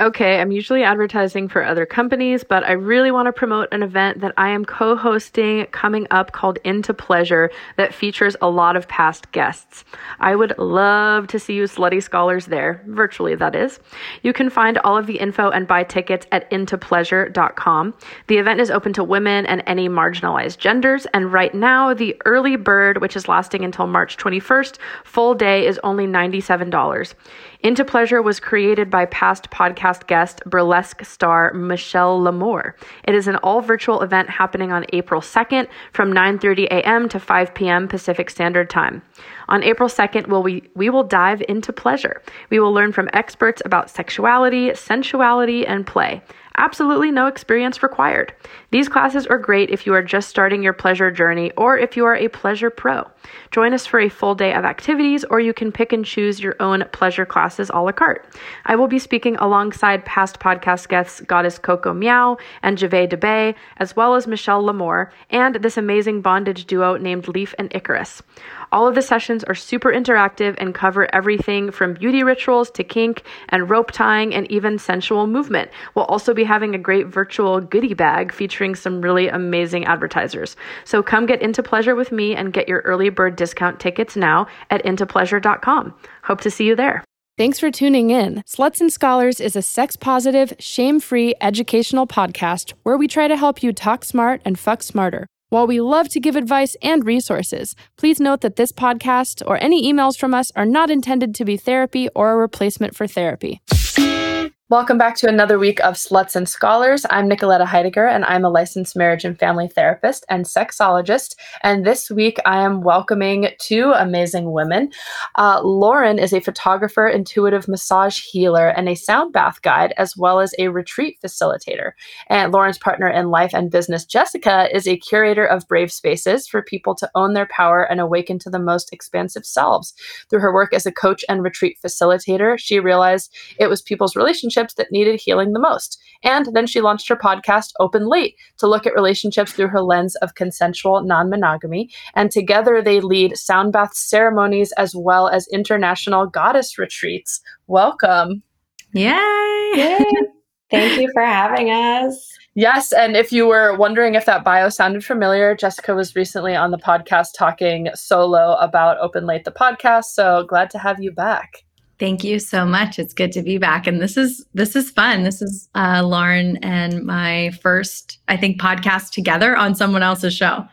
Okay, I'm usually advertising for other companies, but I really want to promote an event that I am co hosting coming up called Into Pleasure that features a lot of past guests. I would love to see you slutty scholars there, virtually, that is. You can find all of the info and buy tickets at intopleasure.com. The event is open to women and any marginalized genders, and right now, the early bird, which is lasting until March 21st, full day is only $97. Into Pleasure was created by past podcast guest, burlesque star Michelle L'Amour. It is an all virtual event happening on April 2nd from 9:30 a.m. to 5 p.m. Pacific Standard Time. On April 2nd, we'll, we, we will dive into pleasure. We will learn from experts about sexuality, sensuality, and play. Absolutely no experience required. These classes are great if you are just starting your pleasure journey or if you are a pleasure pro. Join us for a full day of activities, or you can pick and choose your own pleasure classes a la carte. I will be speaking alongside past podcast guests Goddess Coco Meow and Jave DeBay, as well as Michelle L'Amour, and this amazing bondage duo named Leaf and Icarus. All of the sessions are super interactive and cover everything from beauty rituals to kink and rope tying and even sensual movement. We'll also be having a great virtual goodie bag featuring some really amazing advertisers. So come get into pleasure with me and get your early bird discount tickets now at intopleasure.com. Hope to see you there. Thanks for tuning in. Sluts and Scholars is a sex positive, shame free educational podcast where we try to help you talk smart and fuck smarter. While we love to give advice and resources, please note that this podcast or any emails from us are not intended to be therapy or a replacement for therapy. Welcome back to another week of Sluts and Scholars. I'm Nicoletta Heidegger, and I'm a licensed marriage and family therapist and sexologist. And this week, I am welcoming two amazing women. Uh, Lauren is a photographer, intuitive massage healer, and a sound bath guide, as well as a retreat facilitator. And Lauren's partner in life and business, Jessica, is a curator of brave spaces for people to own their power and awaken to the most expansive selves. Through her work as a coach and retreat facilitator, she realized it was people's relationships relationships that needed healing the most. And then she launched her podcast, Open Late, to look at relationships through her lens of consensual non monogamy. And together they lead sound bath ceremonies as well as international goddess retreats. Welcome. Yay! Yay. Thank you for having us. Yes, and if you were wondering if that bio sounded familiar, Jessica was recently on the podcast talking solo about Open Late the podcast, so glad to have you back. Thank you so much. It's good to be back, and this is this is fun. This is uh, Lauren and my first, I think, podcast together on someone else's show.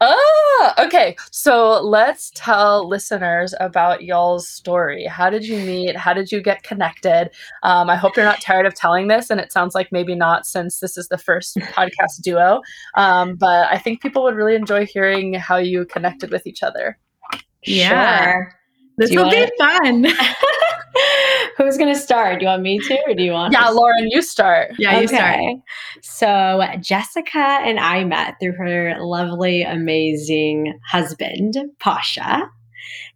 Ah, okay. So let's tell listeners about y'all's story. How did you meet? How did you get connected? Um, I hope you're not tired of telling this, and it sounds like maybe not since this is the first podcast duo. Um, but I think people would really enjoy hearing how you connected with each other. Yeah. Sure. This will be fun. Who's going to start? Do you want me to, or do you want? Yeah, Lauren, you start. Yeah, you start. So Jessica and I met through her lovely, amazing husband, Pasha.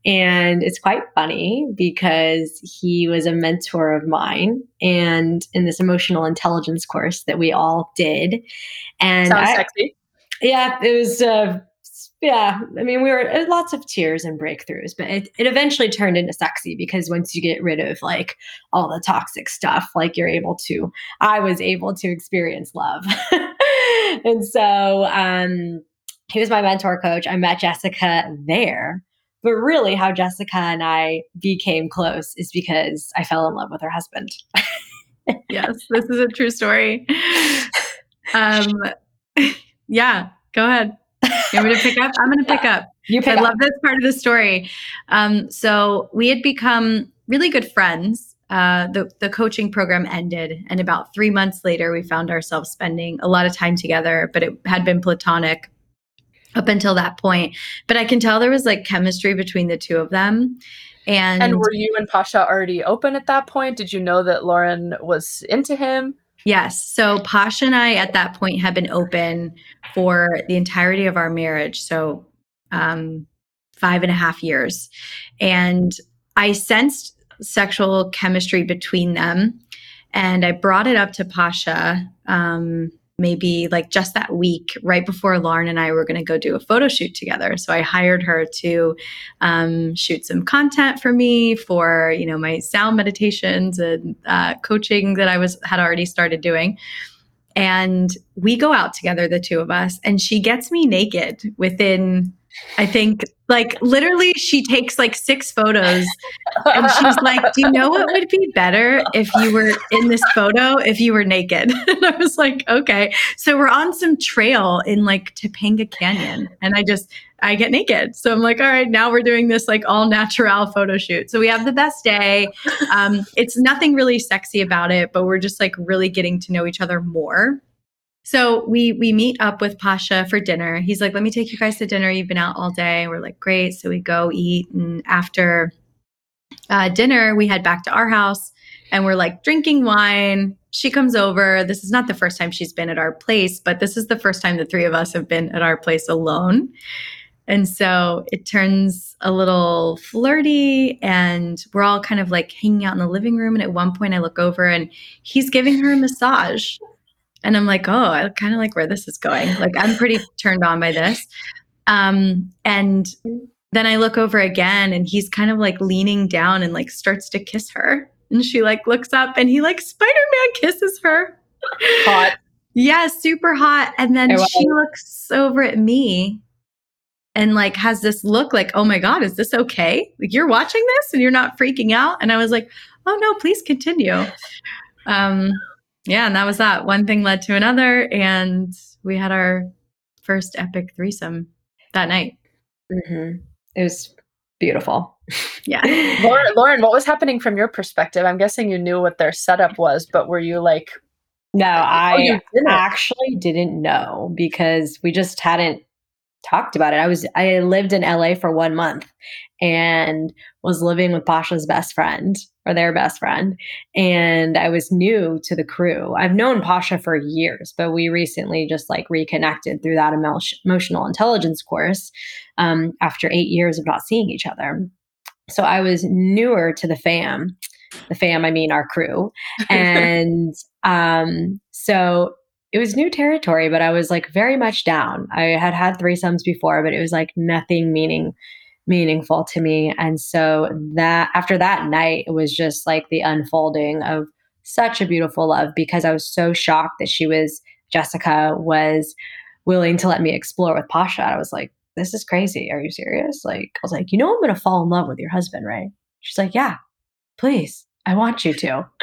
And it's quite funny because he was a mentor of mine and in this emotional intelligence course that we all did. And Sounds I, sexy. Yeah, it was uh, yeah, I mean, we were uh, lots of tears and breakthroughs, but it, it eventually turned into sexy because once you get rid of like all the toxic stuff, like you're able to, I was able to experience love. and so um, he was my mentor coach. I met Jessica there. But really, how Jessica and I became close is because I fell in love with her husband. yes, this is a true story. Um, yeah, go ahead. You want me to pick up? I'm going to pick up. You pick I up. love this part of the story. Um, so we had become really good friends. Uh, the the coaching program ended, and about three months later, we found ourselves spending a lot of time together. But it had been platonic up until that point. But I can tell there was like chemistry between the two of them. And, and were you and Pasha already open at that point? Did you know that Lauren was into him? Yes. So Pasha and I at that point had been open for the entirety of our marriage. So um, five and a half years. And I sensed sexual chemistry between them. And I brought it up to Pasha um, maybe like just that week, right before Lauren and I were going to go do a photo shoot together. So I hired her to um, shoot some content for me for you know my sound meditations and uh, coaching that I was had already started doing. And we go out together, the two of us, and she gets me naked within I think like literally she takes like six photos and she's like, Do you know what would be better if you were in this photo if you were naked? And I was like, Okay. So we're on some trail in like Topanga Canyon and I just I get naked. So I'm like, all right, now we're doing this like all natural photo shoot. So we have the best day. Um, it's nothing really sexy about it, but we're just like really getting to know each other more. So we we meet up with Pasha for dinner. He's like, "Let me take you guys to dinner. You've been out all day." We're like, "Great." So we go eat, and after uh, dinner, we head back to our house, and we're like drinking wine. She comes over. This is not the first time she's been at our place, but this is the first time the three of us have been at our place alone. And so it turns a little flirty, and we're all kind of like hanging out in the living room. And at one point, I look over and he's giving her a massage. And I'm like, oh, I kind of like where this is going. Like, I'm pretty turned on by this. Um, and then I look over again and he's kind of like leaning down and like starts to kiss her. And she like looks up and he like Spider Man kisses her. Hot. yeah, super hot. And then she looks over at me and like has this look like, oh my God, is this okay? Like you're watching this and you're not freaking out. And I was like, oh no, please continue. Um, yeah, and that was that. One thing led to another, and we had our first epic threesome that night. Mm-hmm. It was beautiful. Yeah. Lauren, Lauren, what was happening from your perspective? I'm guessing you knew what their setup was, but were you like, no, I you didn't? actually didn't know because we just hadn't talked about it. I was I lived in LA for one month and was living with Pasha's best friend or their best friend. And I was new to the crew. I've known Pasha for years, but we recently just like reconnected through that emo- emotional intelligence course um, after eight years of not seeing each other. So I was newer to the fam. The fam, I mean our crew. And um, so it was new territory, but I was like very much down. I had had threesomes before, but it was like nothing meaning meaningful to me. And so that after that night, it was just like the unfolding of such a beautiful love because I was so shocked that she was Jessica was willing to let me explore with Pasha. I was like, this is crazy. Are you serious? Like, I was like, you know, I'm going to fall in love with your husband, right? She's like, yeah, please. I want you to.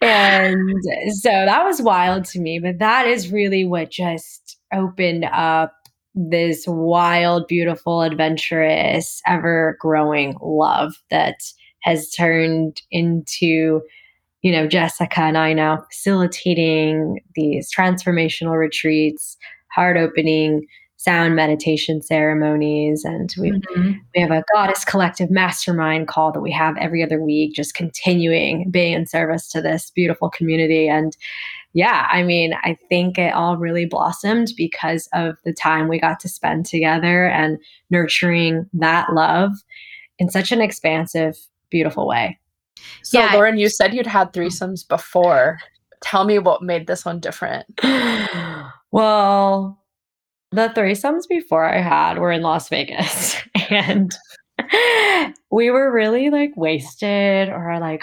and so that was wild to me, but that is really what just opened up this wild, beautiful, adventurous, ever growing love that has turned into, you know, Jessica and I now facilitating these transformational retreats, heart opening sound meditation ceremonies and we mm-hmm. we have a goddess collective mastermind call that we have every other week just continuing being in service to this beautiful community and yeah, I mean, I think it all really blossomed because of the time we got to spend together and nurturing that love in such an expansive, beautiful way. So, yeah. Lauren, you said you'd had threesomes before. Tell me what made this one different. well, the threesomes before I had were in Las Vegas and we were really like wasted or like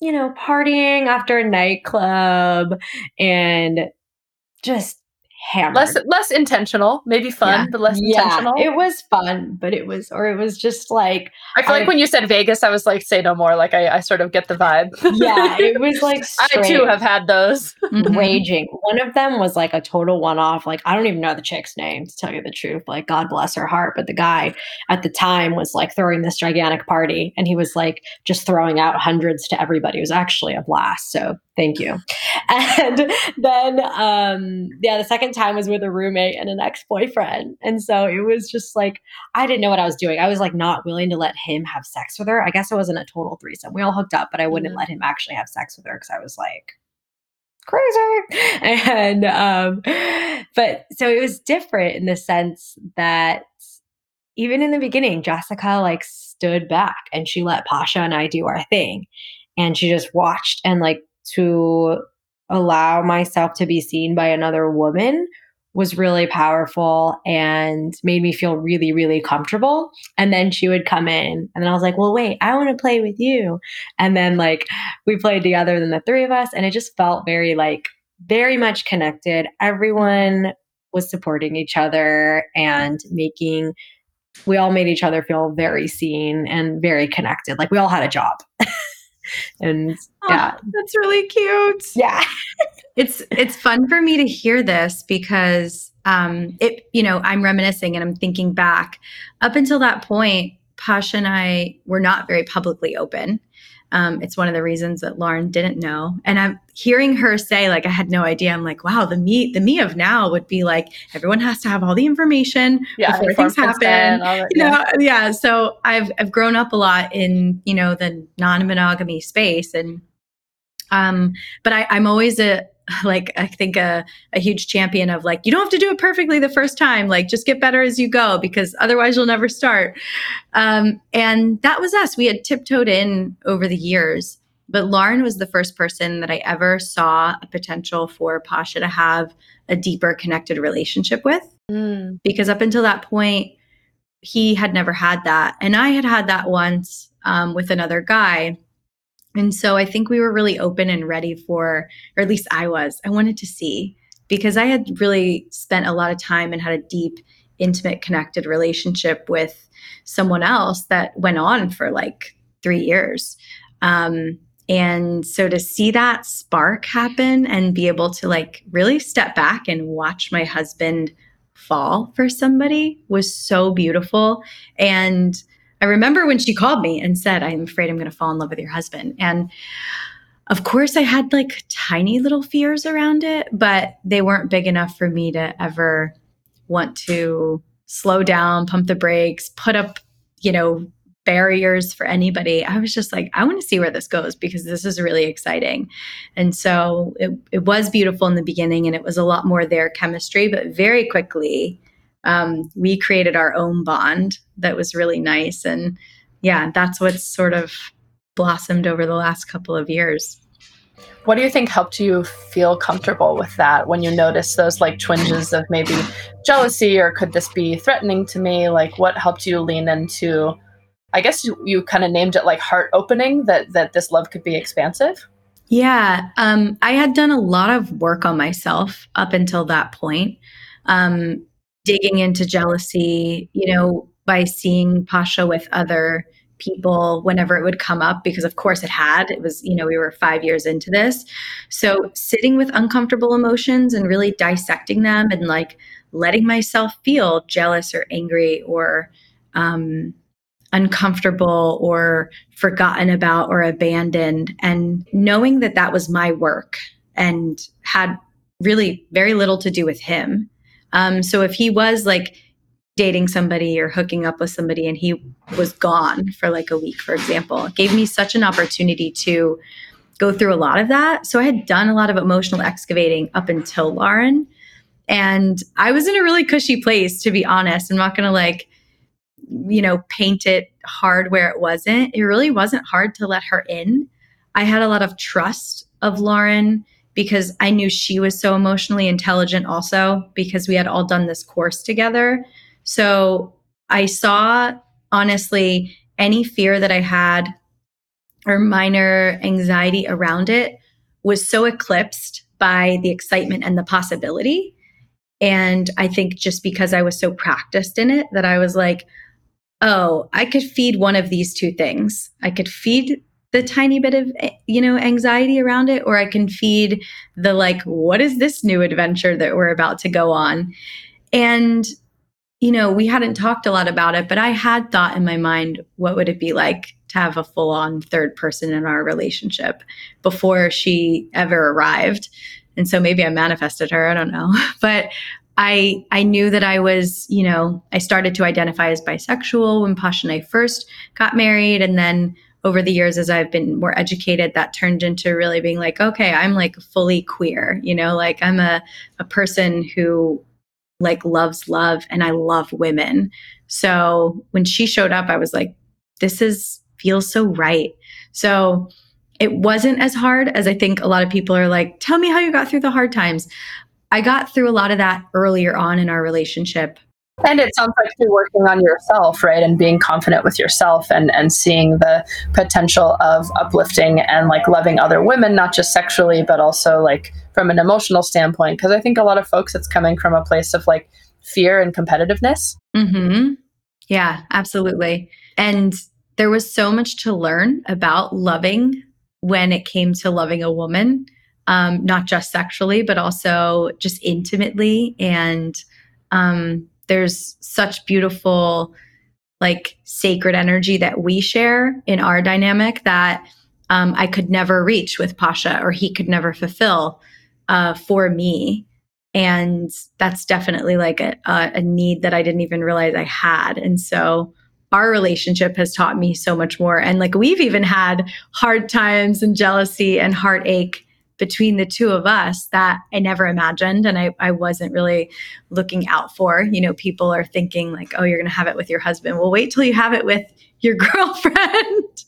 you know, partying after a nightclub and just hammered. Less less intentional, maybe fun, yeah. but less yeah, intentional. It was fun, but it was or it was just like I feel I, like when you said Vegas, I was like, say no more. Like I, I sort of get the vibe. yeah, it was like I too have had those. Raging. One of them was like a total one off. Like I don't even know the chick's name to tell you the truth. Like God bless her heart. But the guy at the time was like throwing this gigantic party and he was like just throwing out hundreds to everybody. It was actually a blast. So thank you. And then um yeah, the second time was with a roommate and an ex-boyfriend. And so it was just like I didn't know what I was doing. I was like not willing to let him have sex with her. I guess it wasn't a total threesome. We all hooked up, but I wouldn't mm-hmm. let him actually have sex with her because I was like crazy. And um but so it was different in the sense that even in the beginning, Jessica like stood back and she let Pasha and I do our thing. And she just watched and like to allow myself to be seen by another woman was really powerful and made me feel really, really comfortable. And then she would come in, and then I was like, well, wait, I want to play with you. And then, like, we played together, than the three of us, and it just felt very, like, very much connected. Everyone was supporting each other and making, we all made each other feel very seen and very connected. Like, we all had a job. and yeah. oh, that's really cute. Yeah. It's it's fun for me to hear this because um it you know i'm reminiscing and i'm thinking back. Up until that point pasha and i were not very publicly open um, it's one of the reasons that Lauren didn't know. And I'm hearing her say, like, I had no idea. I'm like, wow, the me, the me of now would be like, everyone has to have all the information yeah, before things happen. That, you know, yeah. So I've I've grown up a lot in you know the non-monogamy space, and um, but I, I'm always a like I think a, a huge champion of like you don't have to do it perfectly the first time like just get better as you go because otherwise you'll never start. Um, and that was us. We had tiptoed in over the years but Lauren was the first person that I ever saw a potential for Pasha to have a deeper connected relationship with. Mm. because up until that point he had never had that. And I had had that once um, with another guy and so I think we were really open and ready for, or at least I was, I wanted to see because I had really spent a lot of time and had a deep, intimate, connected relationship with someone else that went on for like three years. Um, and so to see that spark happen and be able to like really step back and watch my husband fall for somebody was so beautiful. And I remember when she called me and said, I'm afraid I'm going to fall in love with your husband. And of course, I had like tiny little fears around it, but they weren't big enough for me to ever want to slow down, pump the brakes, put up, you know, barriers for anybody. I was just like, I want to see where this goes because this is really exciting. And so it, it was beautiful in the beginning and it was a lot more their chemistry, but very quickly um, we created our own bond that was really nice. And yeah, that's what's sort of blossomed over the last couple of years. What do you think helped you feel comfortable with that when you noticed those like twinges of maybe jealousy or could this be threatening to me? Like what helped you lean into I guess you, you kind of named it like heart opening that that this love could be expansive? Yeah, um, I had done a lot of work on myself up until that point. Um, digging into jealousy, you know, by seeing Pasha with other people whenever it would come up because of course it had. It was you know we were 5 years into this. So sitting with uncomfortable emotions and really dissecting them and like letting myself feel jealous or angry or um uncomfortable or forgotten about or abandoned and knowing that that was my work and had really very little to do with him um, so if he was like dating somebody or hooking up with somebody and he was gone for like a week, for example, it gave me such an opportunity to go through a lot of that. So I had done a lot of emotional excavating up until Lauren. And I was in a really cushy place, to be honest. I'm not going to like, you know, paint it hard where it wasn't. It really wasn't hard to let her in. I had a lot of trust of Lauren because I knew she was so emotionally intelligent also because we had all done this course together. So I saw honestly any fear that I had or minor anxiety around it was so eclipsed by the excitement and the possibility. And I think just because I was so practiced in it that I was like, oh, I could feed one of these two things. I could feed the tiny bit of eh, you know anxiety around it or i can feed the like what is this new adventure that we're about to go on? And you know we hadn't talked a lot about it but i had thought in my mind what would it be like to have a full on third person in our relationship before she ever arrived? And so maybe i manifested her i don't know. But I I knew that I was, you know, I started to identify as bisexual when Pasha and I first got married, and then over the years as I've been more educated, that turned into really being like, okay, I'm like fully queer, you know, like I'm a, a person who like loves love and I love women. So when she showed up, I was like, this is feels so right. So it wasn't as hard as I think a lot of people are like, tell me how you got through the hard times. I got through a lot of that earlier on in our relationship. And it sounds like you're working on yourself, right? And being confident with yourself and, and seeing the potential of uplifting and like loving other women, not just sexually, but also like from an emotional standpoint. Cause I think a lot of folks, it's coming from a place of like fear and competitiveness. Mm-hmm. Yeah, absolutely. And there was so much to learn about loving when it came to loving a woman, um, not just sexually, but also just intimately. And um, there's such beautiful, like sacred energy that we share in our dynamic that um, I could never reach with Pasha or he could never fulfill uh, for me. And that's definitely like a, a need that I didn't even realize I had. And so our relationship has taught me so much more. And like we've even had hard times and jealousy and heartache between the two of us that I never imagined and I, I wasn't really looking out for. You know, people are thinking like, oh, you're going to have it with your husband. Well, wait till you have it with your girlfriend,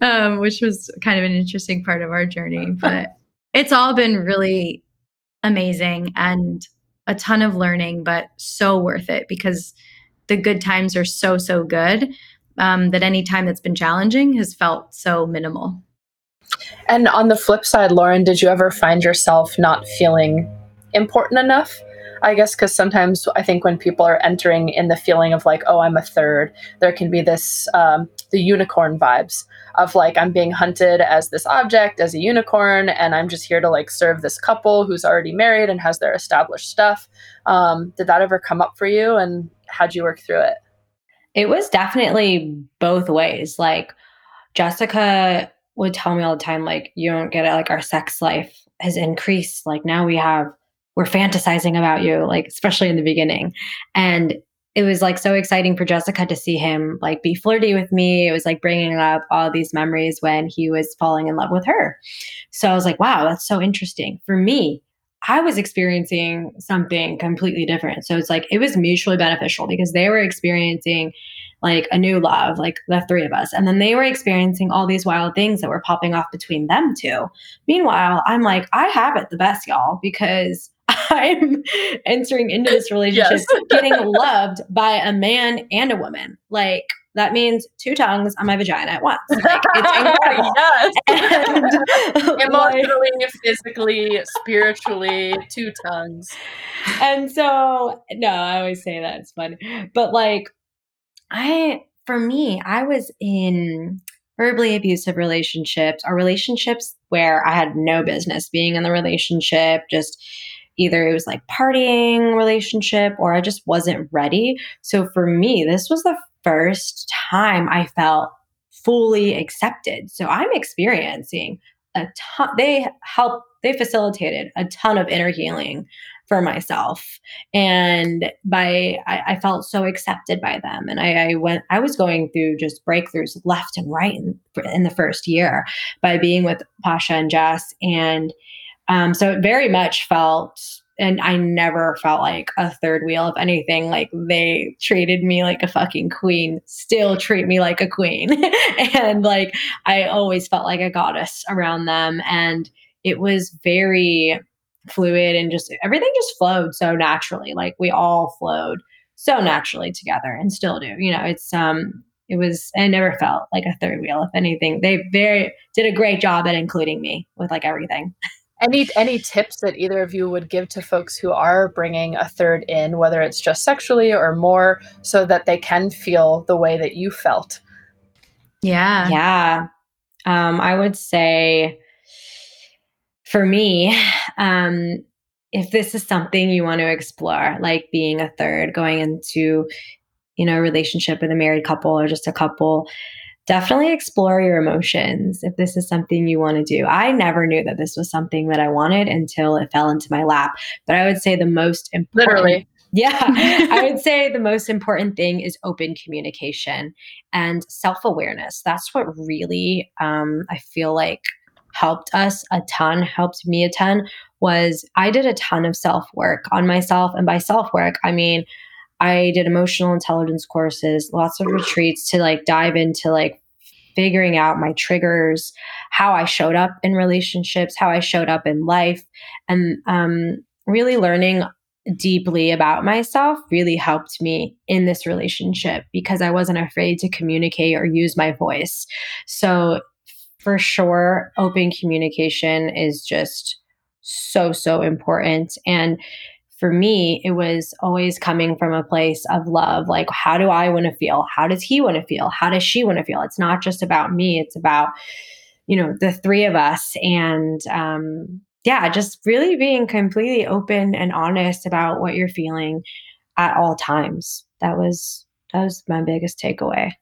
um, which was kind of an interesting part of our journey. But it's all been really amazing and a ton of learning, but so worth it because the good times are so, so good um, that any time that's been challenging has felt so minimal. And on the flip side, Lauren, did you ever find yourself not feeling important enough? I guess because sometimes I think when people are entering in the feeling of like, oh, I'm a third, there can be this, um, the unicorn vibes of like, I'm being hunted as this object, as a unicorn, and I'm just here to like serve this couple who's already married and has their established stuff. Um, did that ever come up for you? And how'd you work through it? It was definitely both ways. Like, Jessica would tell me all the time, like, you don't get it. Like, our sex life has increased. Like, now we have, we're fantasizing about you, like, especially in the beginning. And it was like so exciting for Jessica to see him like be flirty with me. It was like bringing up all these memories when he was falling in love with her. So I was like, wow, that's so interesting. For me, I was experiencing something completely different. So it's like it was mutually beneficial because they were experiencing like a new love, like the three of us. And then they were experiencing all these wild things that were popping off between them two. Meanwhile, I'm like, I have it the best, y'all, because I'm entering into this relationship getting loved by a man and a woman. Like, that means two tongues on my vagina at once. Like, it's incredible. yes. And, Emotionally, like, physically, spiritually, two tongues. And so, no, I always say that it's fun. But like, I, for me, I was in verbally abusive relationships or relationships where I had no business being in the relationship, just either it was like partying relationship or I just wasn't ready. So for me, this was the first time I felt fully accepted. So I'm experiencing a ton, they help, they facilitated a ton of inner healing for myself. And by, I, I felt so accepted by them. And I, I, went, I was going through just breakthroughs left and right in, in the first year by being with Pasha and Jess. And um, so it very much felt and I never felt like a third wheel. of anything, like they treated me like a fucking queen, still treat me like a queen. and like I always felt like a goddess around them. And it was very fluid and just everything just flowed so naturally. Like we all flowed so naturally together and still do. You know, it's um it was I never felt like a third wheel. If anything, they very did a great job at including me with like everything. Any any tips that either of you would give to folks who are bringing a third in, whether it's just sexually or more, so that they can feel the way that you felt? Yeah, yeah. Um, I would say, for me, um, if this is something you want to explore, like being a third, going into you know a relationship with a married couple or just a couple definitely explore your emotions if this is something you want to do. I never knew that this was something that I wanted until it fell into my lap. But I would say the most important Literally. Yeah, I would say the most important thing is open communication and self awareness. That's what really um, I feel like helped us a ton, helped me a ton. Was I did a ton of self work on myself, and by self work, I mean I did emotional intelligence courses, lots of retreats to like dive into like figuring out my triggers, how I showed up in relationships, how I showed up in life, and um, really learning deeply about myself really helped me in this relationship because I wasn't afraid to communicate or use my voice. So, for sure, open communication is just so, so important. And for me, it was always coming from a place of love. Like, how do I want to feel? How does he want to feel? How does she want to feel? It's not just about me, it's about, you know, the three of us. And um, yeah, just really being completely open and honest about what you're feeling at all times. That was that was my biggest takeaway.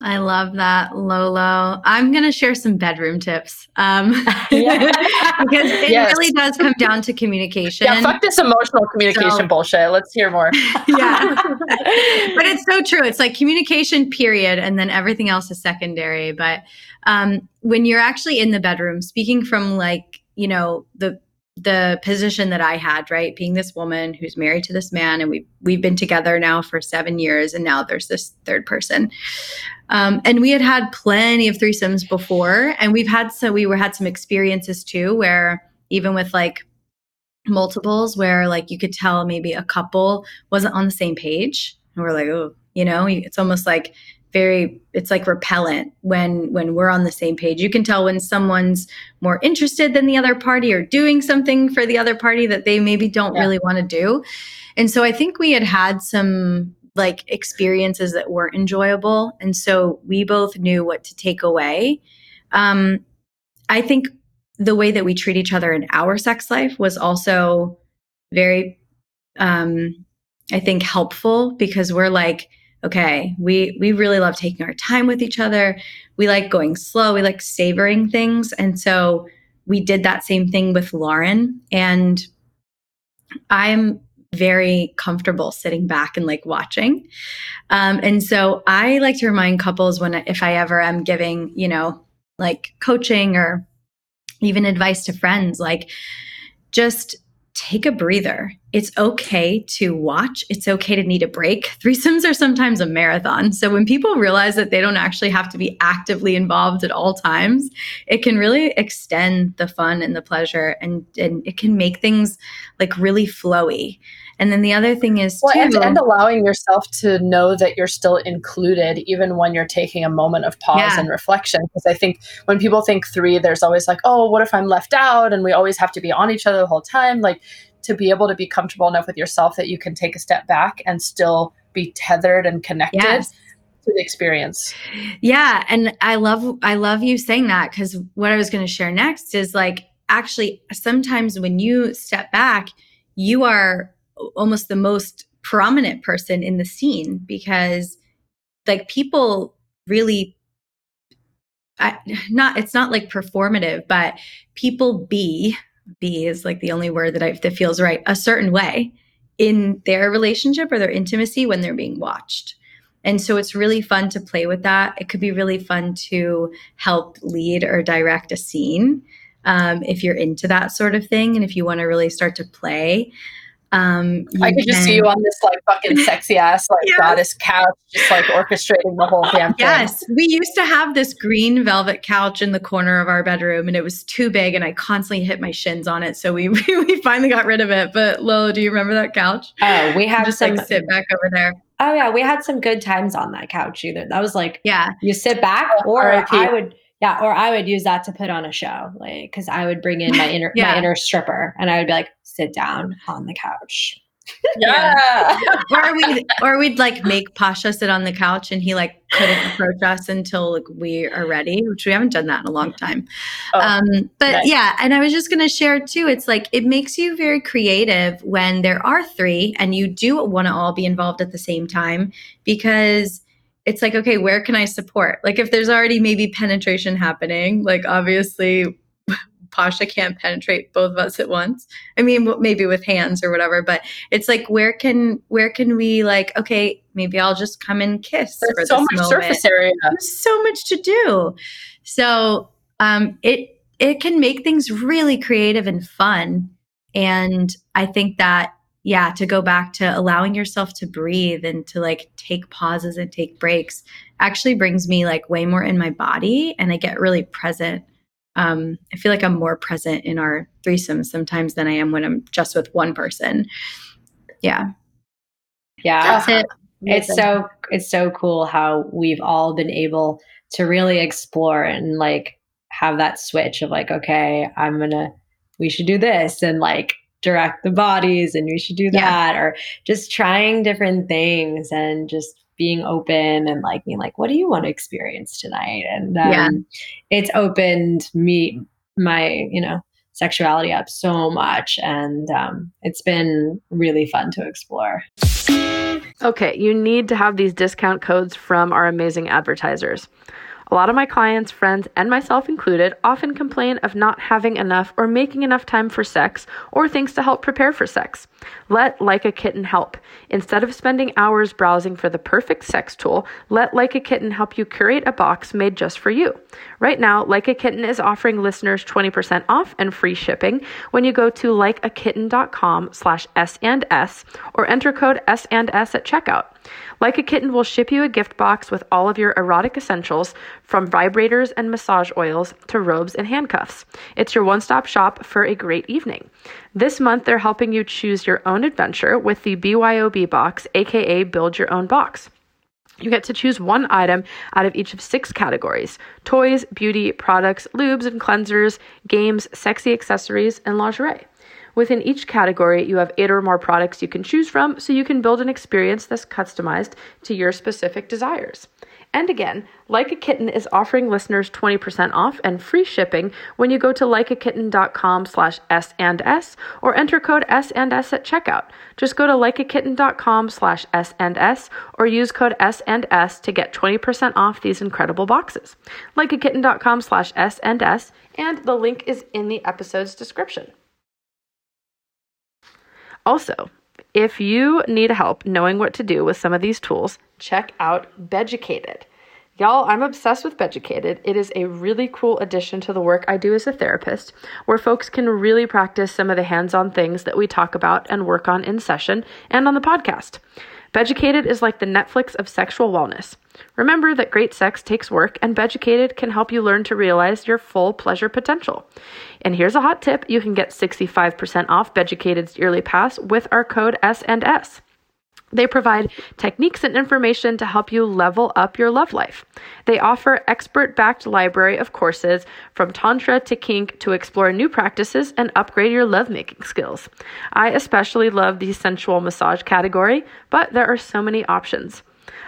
I love that, Lolo. I'm going to share some bedroom tips um, because it yes. really does come down to communication. Yeah, fuck this emotional communication so, bullshit. Let's hear more. yeah. but it's so true. It's like communication, period. And then everything else is secondary. But um, when you're actually in the bedroom, speaking from like, you know, the the position that I had, right? Being this woman who's married to this man and we we've been together now for 7 years and now there's this third person. Um, and we had had plenty of threesomes before and we've had so we were had some experiences too where even with like multiples where like you could tell maybe a couple wasn't on the same page and we're like, "Oh, you know, it's almost like very it's like repellent when when we're on the same page. You can tell when someone's more interested than the other party or doing something for the other party that they maybe don't yeah. really want to do. And so i think we had had some like experiences that weren't enjoyable and so we both knew what to take away. Um i think the way that we treat each other in our sex life was also very um i think helpful because we're like okay, we we really love taking our time with each other. We like going slow. We like savoring things. And so we did that same thing with Lauren and I'm very comfortable sitting back and like watching. Um, and so I like to remind couples when if I ever am giving, you know, like coaching or even advice to friends, like just take a breather. It's okay to watch. It's okay to need a break. Threesomes are sometimes a marathon. So when people realize that they don't actually have to be actively involved at all times, it can really extend the fun and the pleasure and, and it can make things like really flowy. And then the other thing is well, too, and, and, allowing yourself to know that you're still included, even when you're taking a moment of pause yeah. and reflection. Because I think when people think three, there's always like, oh, what if I'm left out? And we always have to be on each other the whole time. Like to be able to be comfortable enough with yourself that you can take a step back and still be tethered and connected. Yes to the experience. Yeah, and I love I love you saying that cuz what I was going to share next is like actually sometimes when you step back, you are almost the most prominent person in the scene because like people really I, not it's not like performative but people be be is like the only word that I that feels right a certain way in their relationship or their intimacy when they're being watched. And so it's really fun to play with that. It could be really fun to help lead or direct a scene um, if you're into that sort of thing and if you want to really start to play um, I could can... just see you on this like fucking sexy ass like yes. goddess couch, just like orchestrating the whole damn thing. Yes, we used to have this green velvet couch in the corner of our bedroom, and it was too big, and I constantly hit my shins on it. So we we finally got rid of it. But Lolo, do you remember that couch? Oh, we had just some like sit back over there. Oh yeah, we had some good times on that couch. Either that was like yeah, you sit back, or I would yeah, or I would use that to put on a show, like because I would bring in my inner yeah. my inner stripper, and I would be like, sit down on the couch. yeah. or we'd or we'd like make Pasha sit on the couch and he like couldn't approach us until like we are ready, which we haven't done that in a long time. Oh, um, but nice. yeah, and I was just gonna share too, it's like it makes you very creative when there are three and you do want to all be involved at the same time because it's like, okay, where can I support? Like if there's already maybe penetration happening, like obviously Pasha can't penetrate both of us at once. I mean, maybe with hands or whatever, but it's like, where can where can we like? Okay, maybe I'll just come and kiss. There's so much moment. surface area. There's so much to do. So um, it it can make things really creative and fun, and I think that yeah, to go back to allowing yourself to breathe and to like take pauses and take breaks actually brings me like way more in my body and I get really present. Um, I feel like I'm more present in our threesomes sometimes than I am when I'm just with one person. Yeah. Yeah. That's it. It's so it's so cool how we've all been able to really explore and like have that switch of like, okay, I'm gonna we should do this and like direct the bodies and we should do that yeah. or just trying different things and just being open and like being like what do you want to experience tonight and um, yeah. it's opened me my you know sexuality up so much and um, it's been really fun to explore okay you need to have these discount codes from our amazing advertisers a lot of my clients, friends, and myself included often complain of not having enough or making enough time for sex or things to help prepare for sex. Let Like a Kitten help. Instead of spending hours browsing for the perfect sex tool, let Like a Kitten help you curate a box made just for you. Right now, Like a Kitten is offering listeners 20% off and free shipping when you go to likeakitten.com slash S and S or enter code S and S at checkout. Like a Kitten will ship you a gift box with all of your erotic essentials, from vibrators and massage oils to robes and handcuffs. It's your one stop shop for a great evening. This month, they're helping you choose your own adventure with the BYOB box, aka Build Your Own Box. You get to choose one item out of each of six categories toys, beauty, products, lubes and cleansers, games, sexy accessories, and lingerie. Within each category, you have eight or more products you can choose from, so you can build an experience that's customized to your specific desires. And again, Like a Kitten is offering listeners 20% off and free shipping when you go to likeakitten.com slash S and S or enter code S and S at checkout. Just go to likeakitten.com slash S and S or use code S and S to get 20% off these incredible boxes. Likeakitten.com slash S and S and the link is in the episode's description. Also, if you need help knowing what to do with some of these tools, check out Beducated. Y'all, I'm obsessed with Beducated. It is a really cool addition to the work I do as a therapist, where folks can really practice some of the hands on things that we talk about and work on in session and on the podcast. Beducated is like the Netflix of sexual wellness. Remember that great sex takes work, and Beducated can help you learn to realize your full pleasure potential. And here's a hot tip you can get 65% off Beducated's yearly pass with our code S&S. They provide techniques and information to help you level up your love life. They offer expert backed library of courses from tantra to kink to explore new practices and upgrade your lovemaking skills. I especially love the sensual massage category, but there are so many options.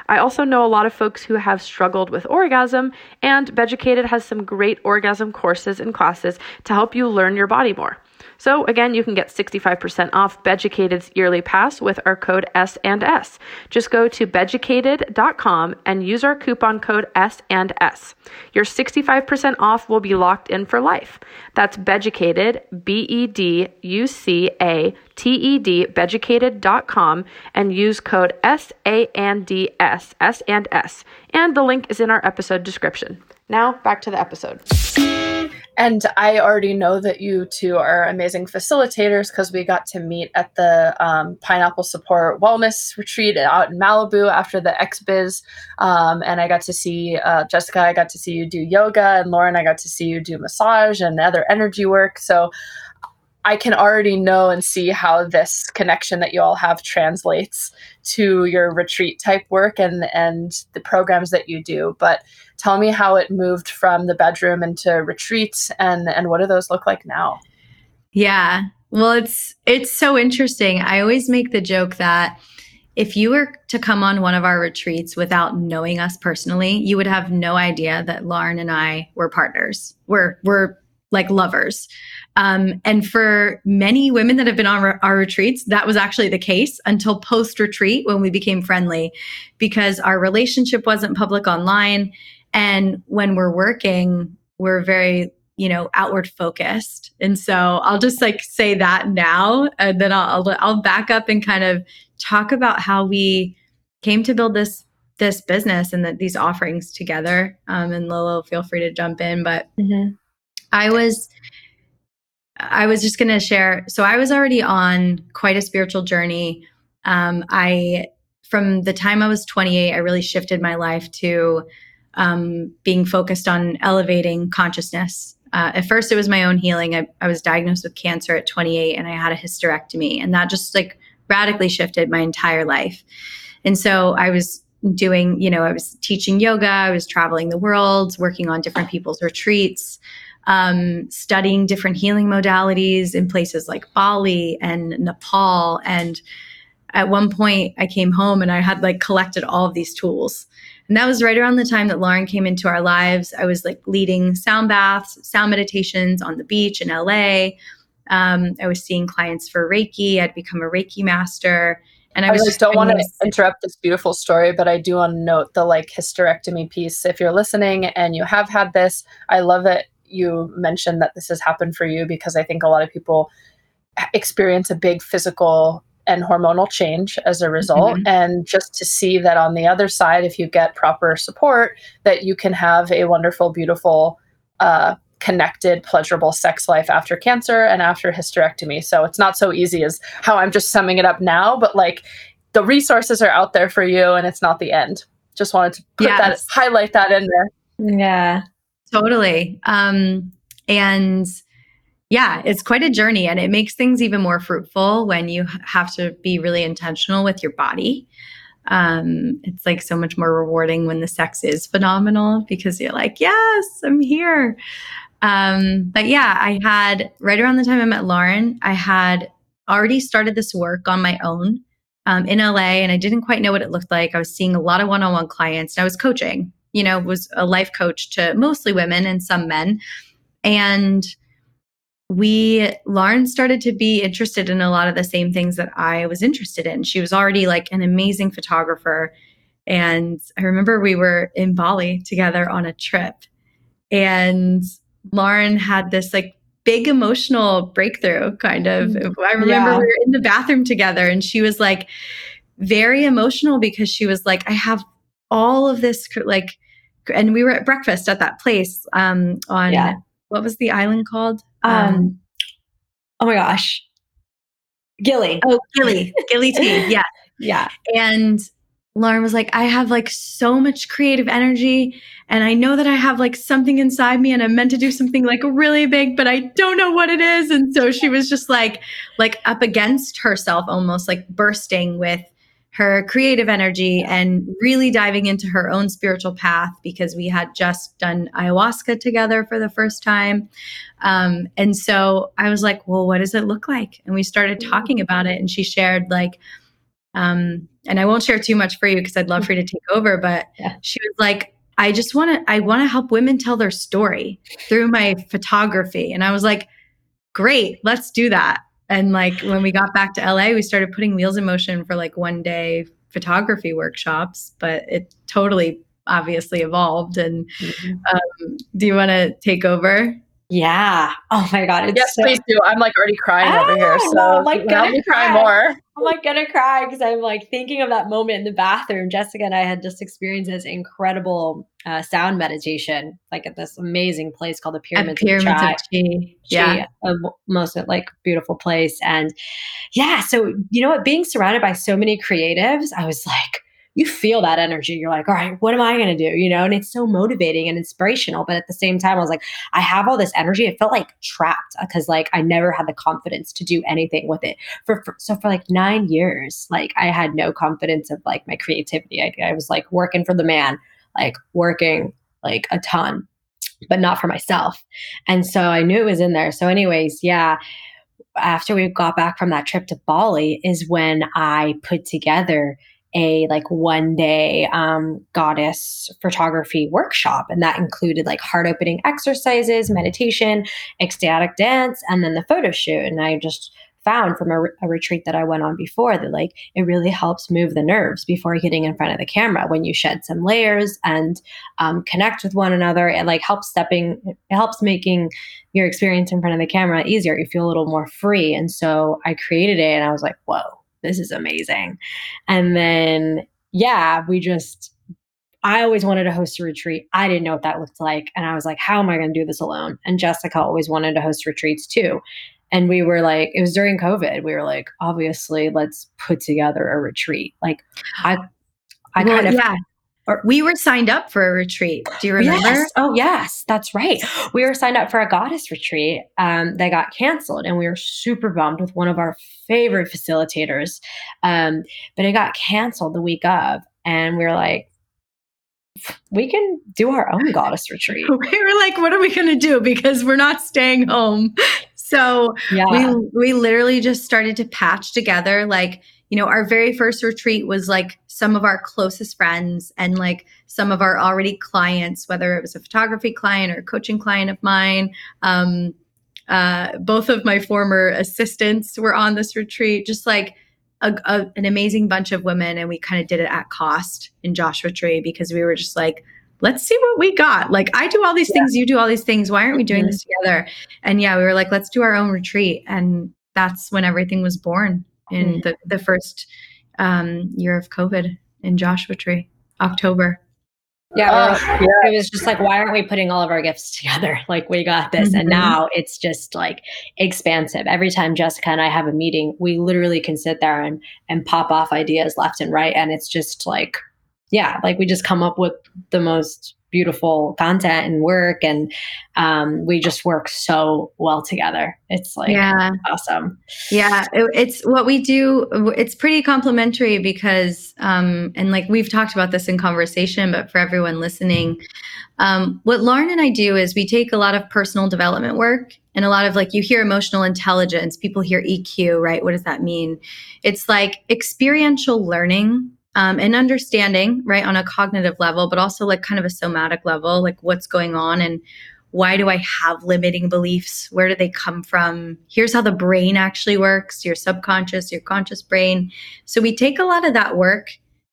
I also know a lot of folks who have struggled with orgasm, and Beducated has some great orgasm courses and classes to help you learn your body more. So again, you can get 65% off Beducated's yearly pass with our code S and S. Just go to beducated.com and use our coupon code S and S. Your 65% off will be locked in for life. That's Beducated, B E D U C A T E D, beducated.com and use code S A N D S, S and S. And the link is in our episode description. Now, back to the episode. And I already know that you two are amazing facilitators because we got to meet at the um, Pineapple Support Wellness Retreat out in Malibu after the XBiz. Um, and I got to see uh, Jessica, I got to see you do yoga, and Lauren, I got to see you do massage and other energy work. So I can already know and see how this connection that you all have translates to your retreat type work and and the programs that you do. But tell me how it moved from the bedroom into retreats and and what do those look like now? Yeah. Well, it's it's so interesting. I always make the joke that if you were to come on one of our retreats without knowing us personally, you would have no idea that Lauren and I were partners. We're we're like lovers. Um, and for many women that have been on our, our retreats, that was actually the case until post retreat when we became friendly because our relationship wasn't public online. And when we're working, we're very you know outward focused and so i'll just like say that now and then I'll, I'll i'll back up and kind of talk about how we came to build this this business and that these offerings together um, and lolo feel free to jump in but mm-hmm. I was I was just going to share. So I was already on quite a spiritual journey. Um, I, from the time I was 28, I really shifted my life to um, being focused on elevating consciousness. Uh, at first, it was my own healing. I, I was diagnosed with cancer at 28 and I had a hysterectomy, and that just like radically shifted my entire life. And so I was doing, you know, I was teaching yoga, I was traveling the world, working on different people's retreats, um, studying different healing modalities in places like Bali and Nepal. And at one point, I came home and I had like collected all of these tools. And that was right around the time that Lauren came into our lives. I was like leading sound baths, sound meditations on the beach in LA. Um, I was seeing clients for Reiki. I'd become a Reiki master. And I, I was just don't want to interrupt this beautiful story, but I do want to note the like hysterectomy piece. If you're listening and you have had this, I love that you mentioned that this has happened for you because I think a lot of people experience a big physical and hormonal change as a result mm-hmm. and just to see that on the other side if you get proper support that you can have a wonderful beautiful uh, connected, pleasurable sex life after cancer and after hysterectomy. So it's not so easy as how I'm just summing it up now, but like the resources are out there for you and it's not the end. Just wanted to put yes. that highlight that in there. Yeah. Totally. Um and yeah, it's quite a journey and it makes things even more fruitful when you have to be really intentional with your body. Um, it's like so much more rewarding when the sex is phenomenal because you're like, yes, I'm here. Um, but yeah, I had right around the time I met Lauren, I had already started this work on my own um, in LA, and I didn't quite know what it looked like. I was seeing a lot of one-on-one clients, and I was coaching. You know, was a life coach to mostly women and some men, and we Lauren started to be interested in a lot of the same things that I was interested in. She was already like an amazing photographer. And I remember we were in Bali together on a trip. And Lauren had this like big emotional breakthrough kind of. Mm. I remember yeah. we were in the bathroom together and she was like very emotional because she was like, I have all of this like and we were at breakfast at that place um on yeah. what was the island called? Um, um oh my gosh. Gili. Oh, Gili. Gili T. Yeah. Yeah. And Lauren was like, I have like so much creative energy and I know that I have like something inside me and I'm meant to do something like really big, but I don't know what it is. And so she was just like, like up against herself, almost like bursting with her creative energy and really diving into her own spiritual path because we had just done ayahuasca together for the first time. Um, and so I was like, well, what does it look like? And we started talking about it. And she shared like, um, and I won't share too much for you because I'd love for you to take over. But yeah. she was like, I just want to, I want to help women tell their story through my photography. And I was like, great, let's do that. And like when we got back to LA, we started putting wheels in motion for like one day photography workshops, but it totally obviously evolved. And mm-hmm. um, do you want to take over? Yeah. Oh my God. yes, so- please do. I'm like already crying ah, over here. Ah, so I'm like help me cry, cry more. I'm like gonna cry because I'm like thinking of that moment in the bathroom. Jessica and I had just experienced this incredible uh, sound meditation, like at this amazing place called the Pyramids, Pyramids of, Chi. Chi. Yeah, a most like beautiful place. And yeah, so you know what? Being surrounded by so many creatives, I was like you feel that energy. You're like, all right, what am I going to do? You know, and it's so motivating and inspirational. But at the same time, I was like, I have all this energy. It felt like trapped because like I never had the confidence to do anything with it. For, for so for like nine years, like I had no confidence of like my creativity. I, I was like working for the man, like working like a ton, but not for myself. And so I knew it was in there. So, anyways, yeah after we got back from that trip to Bali is when I put together a like one day um, goddess photography workshop and that included like heart opening exercises meditation ecstatic dance and then the photo shoot. And i just found from a, a, retreat that i went on before that like it really helps move the nerves before getting in front of the camera when you shed some layers and um, connect with one another. It like helps stepping it helps making your experience in front of the camera easier. You feel a little more free. And so i created it and i was like whoa this is amazing. And then, yeah, we just I always wanted to host a retreat. I didn't know what that looked like. And I was like, how am I going to do this alone? And Jessica always wanted to host retreats too. And we were like, it was during COVID. We were like, obviously, let's put together a retreat. Like, I, I well, kind of, yeah. We were signed up for a retreat. Do you remember? Yes. Oh, yes, that's right. We were signed up for a goddess retreat um, that got canceled, and we were super bummed with one of our favorite facilitators. Um, but it got canceled the week of, and we were like, we can do our own goddess retreat. We were like, what are we going to do? Because we're not staying home. So yeah. we we literally just started to patch together like you know our very first retreat was like some of our closest friends and like some of our already clients whether it was a photography client or a coaching client of mine um, uh, both of my former assistants were on this retreat just like a, a, an amazing bunch of women and we kind of did it at cost in joshua tree because we were just like let's see what we got. Like I do all these yeah. things, you do all these things. Why aren't we doing mm-hmm. this together? And yeah, we were like, let's do our own retreat. And that's when everything was born in mm-hmm. the, the first um, year of COVID in Joshua Tree, October. Yeah, uh, yeah, it was just like, why aren't we putting all of our gifts together? Like, we got this. Mm-hmm. And now it's just like expansive. Every time Jessica and I have a meeting, we literally can sit there and, and pop off ideas left and right. And it's just like yeah, like we just come up with the most beautiful content and work and um, we just work so well together. It's like yeah. awesome. Yeah it, it's what we do it's pretty complimentary because um, and like we've talked about this in conversation but for everyone listening um, what lauren and i do is we take a lot of personal development work and a lot of like you hear emotional intelligence people hear eq right? What does that mean? It's like experiential learning um, and understanding, right, on a cognitive level, but also like kind of a somatic level, like what's going on and why do I have limiting beliefs? Where do they come from? Here's how the brain actually works your subconscious, your conscious brain. So we take a lot of that work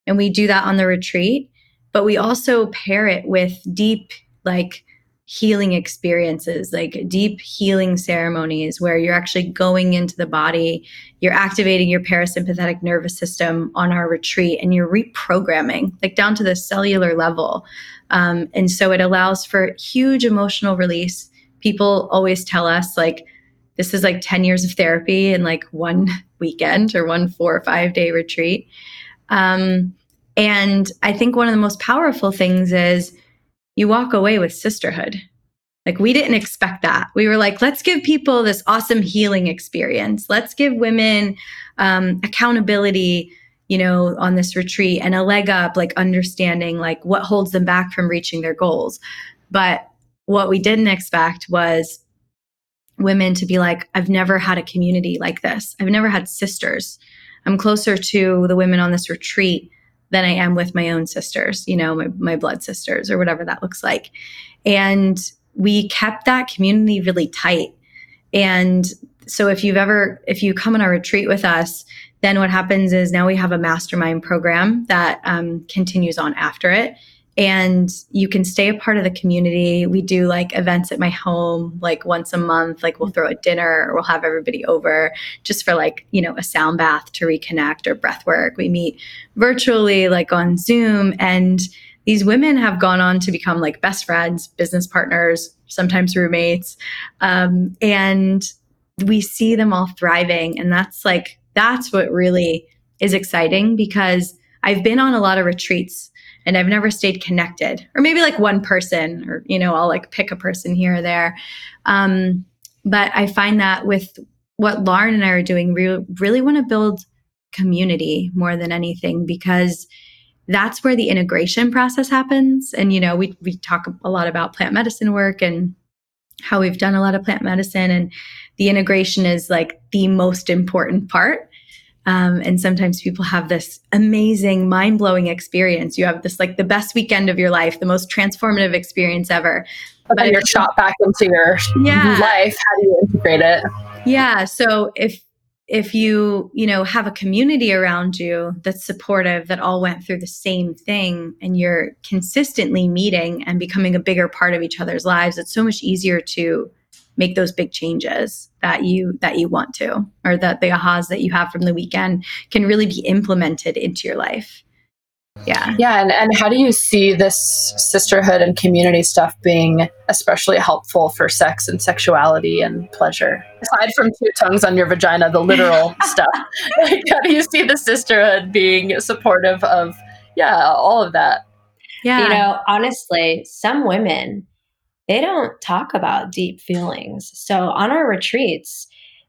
and we do that on the retreat, but we also pair it with deep, like, healing experiences, like deep healing ceremonies where you're actually going into the body, you're activating your parasympathetic nervous system on our retreat, and you're reprogramming, like down to the cellular level. Um, and so it allows for huge emotional release. People always tell us, like, this is like 10 years of therapy in like one weekend or one four or five day retreat. Um, and I think one of the most powerful things is you walk away with sisterhood. Like we didn't expect that. We were like, let's give people this awesome healing experience. Let's give women um, accountability, you know, on this retreat and a leg up, like understanding like what holds them back from reaching their goals. But what we didn't expect was women to be like, I've never had a community like this. I've never had sisters. I'm closer to the women on this retreat than I am with my own sisters, you know, my, my blood sisters or whatever that looks like. And we kept that community really tight. And so if you've ever, if you come on a retreat with us, then what happens is now we have a mastermind program that um, continues on after it and you can stay a part of the community. We do like events at my home, like once a month. Like we'll throw a dinner or we'll have everybody over just for like, you know, a sound bath to reconnect or breath work. We meet virtually, like on Zoom. And these women have gone on to become like best friends, business partners, sometimes roommates. Um, and we see them all thriving. And that's like, that's what really is exciting because I've been on a lot of retreats and I've never stayed connected. Or maybe like one person, or, you know, I'll like pick a person here or there. Um, but I find that with what Lauren and I are doing, we really want to build community more than anything because that's where the integration process happens. And, you know, we, we talk a lot about plant medicine work and how we've done a lot of plant medicine and the integration is like the most important part um, and sometimes people have this amazing, mind blowing experience. You have this like the best weekend of your life, the most transformative experience ever. But, but then you're shot back into your yeah. life. How do you integrate it? Yeah. So if if you you know have a community around you that's supportive that all went through the same thing and you're consistently meeting and becoming a bigger part of each other's lives it's so much easier to make those big changes that you that you want to or that the ahas that you have from the weekend can really be implemented into your life Yeah. Yeah. And, and how do you see this sisterhood and community stuff being especially helpful for sex and sexuality and pleasure? Aside from two tongues on your vagina, the literal stuff, like, how do you see the sisterhood being supportive of, yeah, all of that? Yeah. You know, honestly, some women, they don't talk about deep feelings. So on our retreats,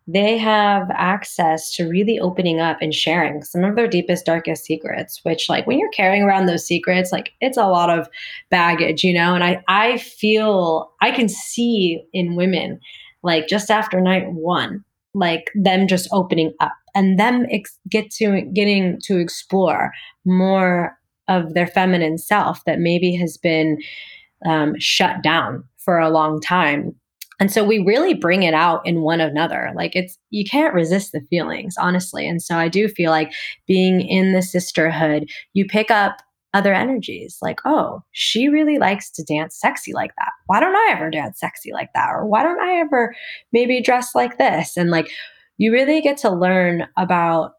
they have access to really opening up and sharing some of their deepest darkest secrets which like when you're carrying around those secrets like it's a lot of baggage you know and i i feel i can see in women like just after night one like them just opening up and them ex- get to getting to explore more of their feminine self that maybe has been um, shut down for a long time and so we really bring it out in one another. Like it's, you can't resist the feelings, honestly. And so I do feel like being in the sisterhood, you pick up other energies like, oh, she really likes to dance sexy like that. Why don't I ever dance sexy like that? Or why don't I ever maybe dress like this? And like, you really get to learn about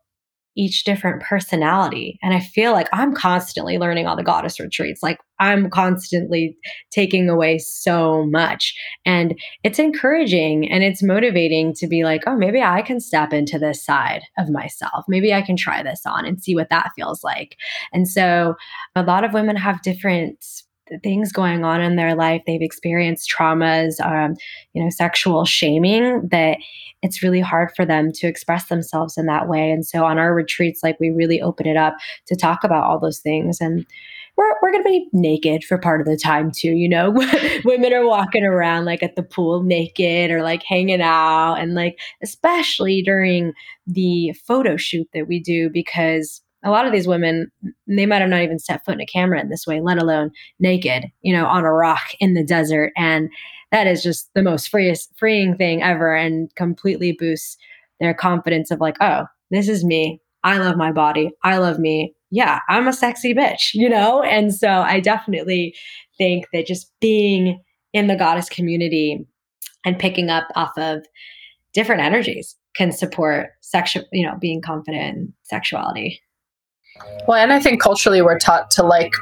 each different personality. And I feel like I'm constantly learning on the goddess retreats. Like I'm constantly taking away so much. And it's encouraging and it's motivating to be like, oh, maybe I can step into this side of myself. Maybe I can try this on and see what that feels like. And so a lot of women have different things going on in their life. They've experienced traumas, um, you know, sexual shaming that it's really hard for them to express themselves in that way. And so on our retreats, like we really open it up to talk about all those things. And we're, we're going to be naked for part of the time too. You know, women are walking around like at the pool naked or like hanging out. And like, especially during the photo shoot that we do, because a lot of these women they might have not even set foot in a camera in this way let alone naked you know on a rock in the desert. And that is just the most freest freeing thing ever and completely boosts their confidence of like oh this is me. I love my body. I love me. Yeah i'm a sexy bitch you know? And so i definitely think that just being in the goddess community and picking up off of different energies can support sexual you know being confident in sexuality well, and I think culturally we're taught to like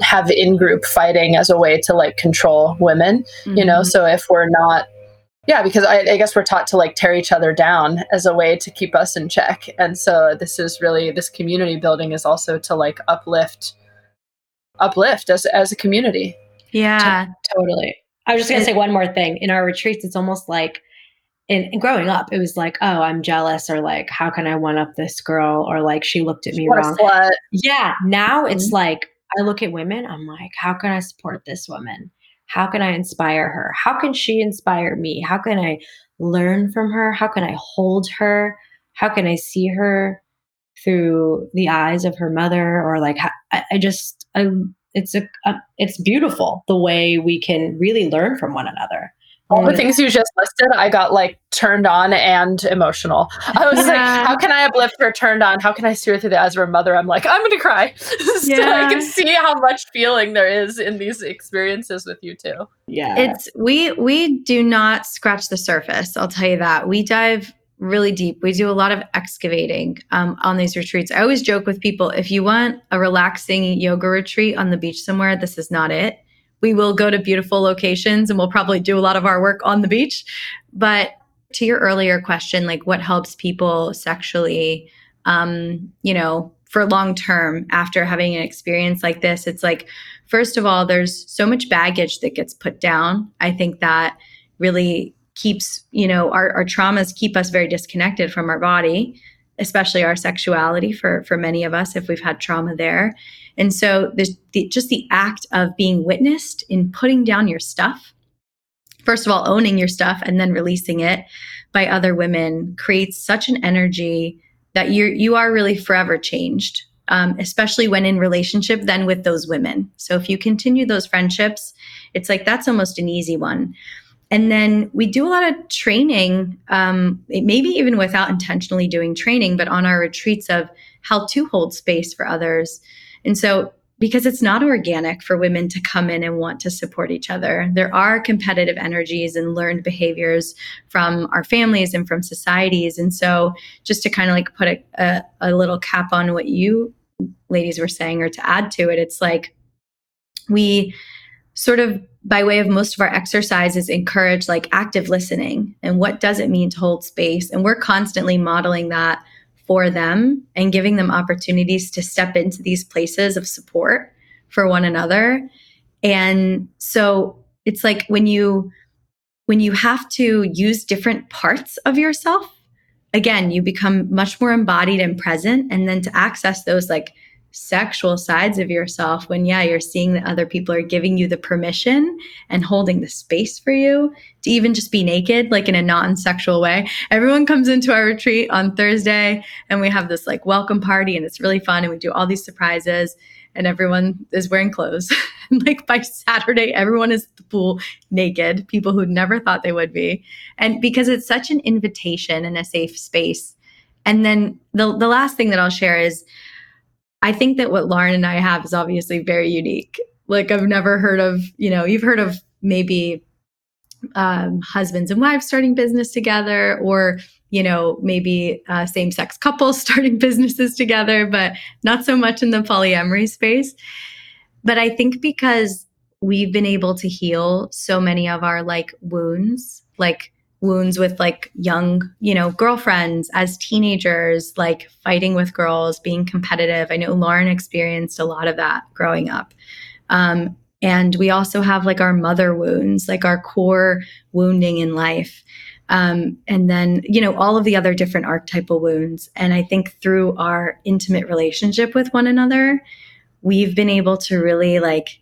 have in group fighting as a way to like control women, mm-hmm. you know? Mm-hmm. So if we're not, yeah, because I, I, guess we're taught to like tear each other down as a way to keep us in check. And so this is really, this community building is also to like uplift, uplift as, as a community. Yeah, T- totally. I was just going to say one more thing. In our retreats, it's almost like in, in, growing up, it was like, oh, I'm jealous, or like, how can I one up this girl, or like she looked at me what wrong. Yeah. Now mm-hmm. it's like I look at women, I'm like, how can I support this woman? How can I inspire her? How can she inspire me? How can I learn from her? How can I hold her? How can I see her through the eyes of her mother? Or like, I, I just, I, it's a, a, it's beautiful the way we can really learn from one another all the things you just listed, I got like turned on and emotional. I was yeah. like, how can I uplift her turned on? How can I see her through the eyes of her mother? I'm like, I'm going to cry. so yeah. I can see how much feeling there is in these experiences with you too. Yeah. It's, we, we do not scratch the surface. I'll tell you that. We dive really deep. We do a lot of excavating um, on these retreats. I always joke with people if you want a relaxing yoga retreat on the beach somewhere, this is not it we will go to beautiful locations and we'll probably do a lot of our work on the beach. But to your earlier question, like what helps people sexually, um, you know, for long term after having an experience like this, it's like, first of all, there's so much baggage that gets put down. I think that really keeps, you know, our, our traumas keep us very disconnected from our body especially our sexuality for for many of us if we've had trauma there and so there's the, just the act of being witnessed in putting down your stuff first of all owning your stuff and then releasing it by other women creates such an energy that you you are really forever changed um, especially when in relationship then with those women so if you continue those friendships it's like that's almost an easy one and then we do a lot of training, um, maybe even without intentionally doing training, but on our retreats of how to hold space for others. And so, because it's not organic for women to come in and want to support each other, there are competitive energies and learned behaviors from our families and from societies. And so, just to kind of like put a, a, a little cap on what you ladies were saying or to add to it it's like we sort of by way of most of our exercises encourage like active listening and what does it mean to hold space and we're constantly modeling that for them and giving them opportunities to step into these places of support for one another. And so it's like when you when you have to use different parts of yourself again you become much more embodied and present. And then to access those like sexual sides of yourself when yeah you're seeing that other people are giving you the permission and holding the space for you to even just be naked like in a non-sexual way. Everyone comes into our retreat on thursday and we have this like welcome party and it's really fun and we do all these surprises and everyone is wearing clothes. Like by saturday everyone is at the pool naked people who never thought they would be. And because it's such an invitation and a safe space. And then the, the last thing that i'll share is I think that what Lauren and I have is obviously very unique. Like I've never heard of, you know, you've heard of maybe um, husbands and wives starting business together, or you know, maybe uh, same-sex couples starting businesses together, but not so much in the polyamory space. But I think because we've been able to heal so many of our like wounds, like wounds with like young, you know, girlfriends as teenagers, like fighting with girls, being competitive. I know Lauren experienced a lot of that growing up. Um, and we also have like our mother wounds, like our core wounding in life. Um, and then, you know, all of the other different archetypal wounds. And I think through our intimate relationship with one another, we've been able to really like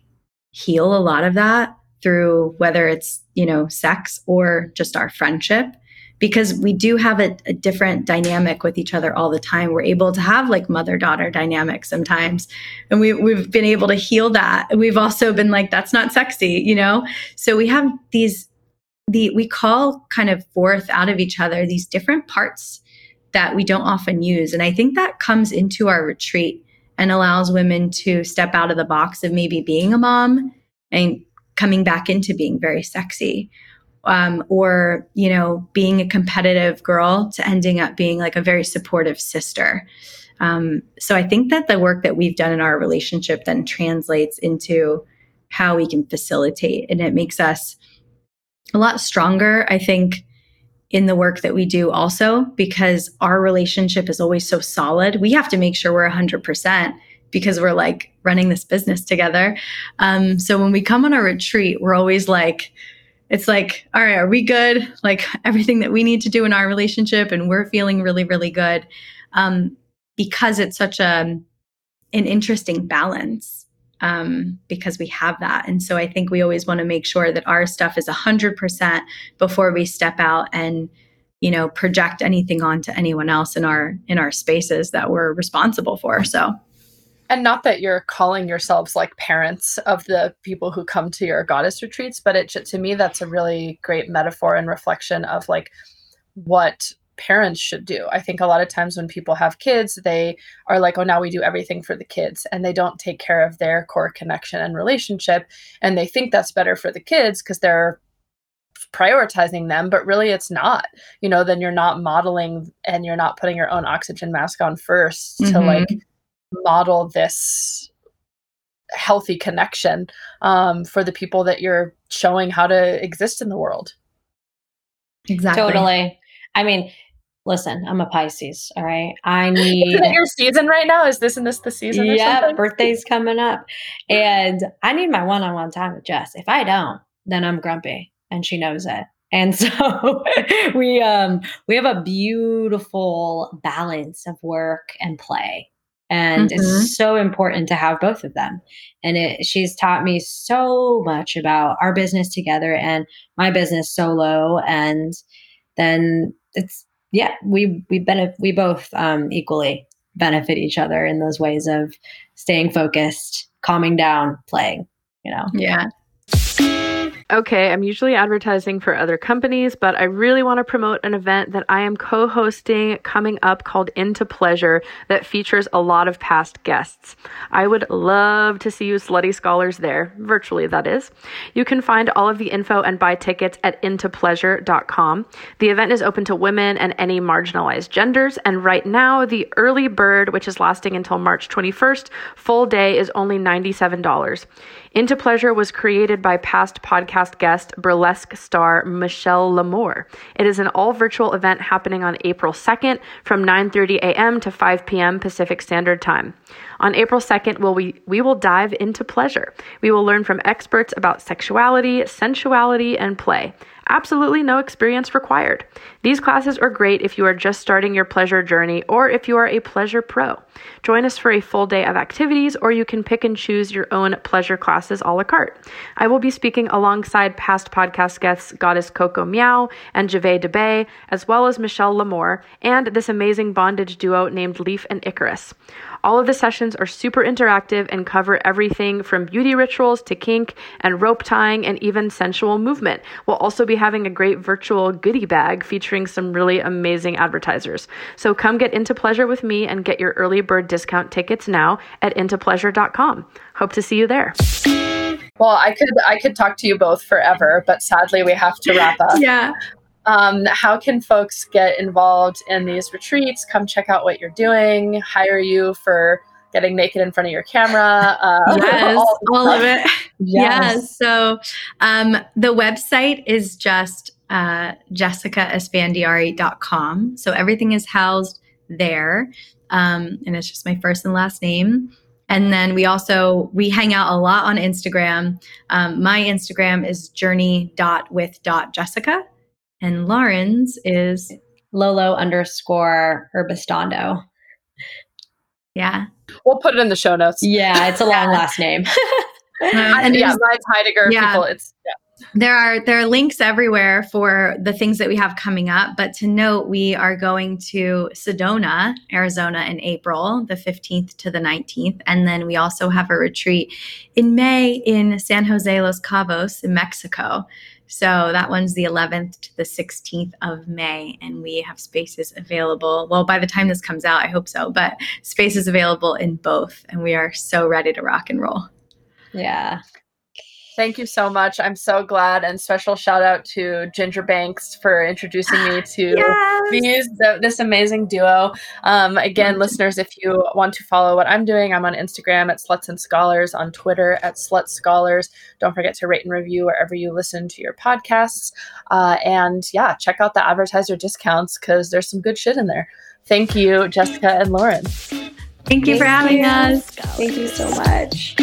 heal a lot of that through whether it's, you know, sex or just our friendship because we do have a, a, different dynamic with each other all the time. We're able to have like mother daughter dynamics sometimes. And we, we've been able to heal that. We've also been like, that's not sexy, you know? So we have these, the, we call kind of forth out of each other these different parts that we don't often use. And I think that comes into our retreat and allows women to step out of the box of maybe being a mom and coming back into being very sexy um, or you know being a competitive girl to ending up being like a very supportive sister. Um, so i think that the work that we've done in our relationship then translates into how we can facilitate and it makes us a lot stronger i think in the work that we do also because our relationship is always so solid. We have to make sure we're 100% because we're like running this business together. Um, so when we come on a retreat, we're always like, it's like, all right, are we good? Like everything that we need to do in our relationship, and we're feeling really, really good um, because it's such a an interesting balance um, because we have that. And so I think we always want to make sure that our stuff is 100% before we step out and you know project anything onto anyone else in our in our spaces that we're responsible for so and not that you're calling yourselves like parents of the people who come to your goddess retreats but it to me that's a really great metaphor and reflection of like what parents should do i think a lot of times when people have kids they are like oh now we do everything for the kids and they don't take care of their core connection and relationship and they think that's better for the kids because they're prioritizing them but really it's not you know then you're not modeling and you're not putting your own oxygen mask on 1st mm-hmm. to like model this healthy connection um, for the people that you're showing how to exist in the world. Exactly. Totally. I mean, listen, I'm a Pisces. All right. I need your season right now. Is this and this the season? Yeah, birthday's coming up. And I need my one-on-one time with Jess. If I don't, then I'm grumpy. And she knows it. And so we um we have a beautiful balance of work and play and mm-hmm. it's so important to have both of them. And it, she's taught me so much about our business together and my business solo. And then it's yeah we we benefit we both um, equally benefit each other in those ways of staying focused calming down playing you know? Yeah Okay, I'm usually advertising for other companies, but I really want to promote an event that I am co hosting coming up called Into Pleasure that features a lot of past guests. I would love to see you slutty scholars there, virtually, that is. You can find all of the info and buy tickets at intopleasure.com. The event is open to women and any marginalized genders, and right now, the early bird, which is lasting until March 21st, full day is only $97. Into Pleasure was created by past podcast guest, burlesque star Michelle L'Amour. It is an all virtual event happening on April 2nd from 9:30 a.m. to 5 p.m. Pacific Standard Time. On April 2nd, we'll, we, we will dive into pleasure. We will learn from experts about sexuality, sensuality, and play. Absolutely no experience required. These classes are great if you are just starting your pleasure journey or if you are a pleasure pro. Join us for a full day of activities, or you can pick and choose your own pleasure classes a la carte. I will be speaking alongside past podcast guests Goddess Coco Meow and Jave DeBay, as well as Michelle L'Amour, and this amazing bondage duo named Leaf and Icarus. All of the sessions are super interactive and cover everything from beauty rituals to kink and rope tying and even sensual movement. We'll also be having a great virtual goodie bag featuring some really amazing advertisers. So come get into pleasure with me and get your early bird discount tickets now at intopleasure.com. Hope to see you there. Well, I could I could talk to you both forever, but sadly we have to wrap up. yeah. Um, how can folks get involved in these retreats? Come check out what you're doing, hire you for getting naked in front of your camera. Uh, yes, all, all of it. Yes. yes. So um, the website is just uh, jessicaesfandiari.com. So everything is housed there. Um, and it's just my first and last name. And then we also we hang out a lot on Instagram. Um, my Instagram is journey.with.jessica. And Lauren's is Lolo underscore Herbistando. Yeah. We'll put it in the show notes. Yeah, it's a long last name. Um, and yeah, besides Heidegger, yeah. people, it's yeah. There are there are links everywhere for the things that we have coming up. But to note, we are going to Sedona, Arizona, in April, the fifteenth to the nineteenth, and then we also have a retreat in May in San Jose Los Cabos in Mexico. So that one's the 11th to the 16th of May, and we have spaces available. Well, by the time this comes out, I hope so, but spaces available in both, and we are so ready to rock and roll. Yeah. Thank you so much. I'm so glad. And special shout out to Ginger Banks for introducing me to yes. these this amazing duo. Um, again, listeners, if you want to follow what I'm doing, I'm on Instagram at Sluts and Scholars, on Twitter at Slut Scholars. Don't forget to rate and review wherever you listen to your podcasts. Uh, and yeah, check out the advertiser discounts because there's some good shit in there. Thank you, Jessica and Lauren. Thank you Thank for having you. us. Thank you so much.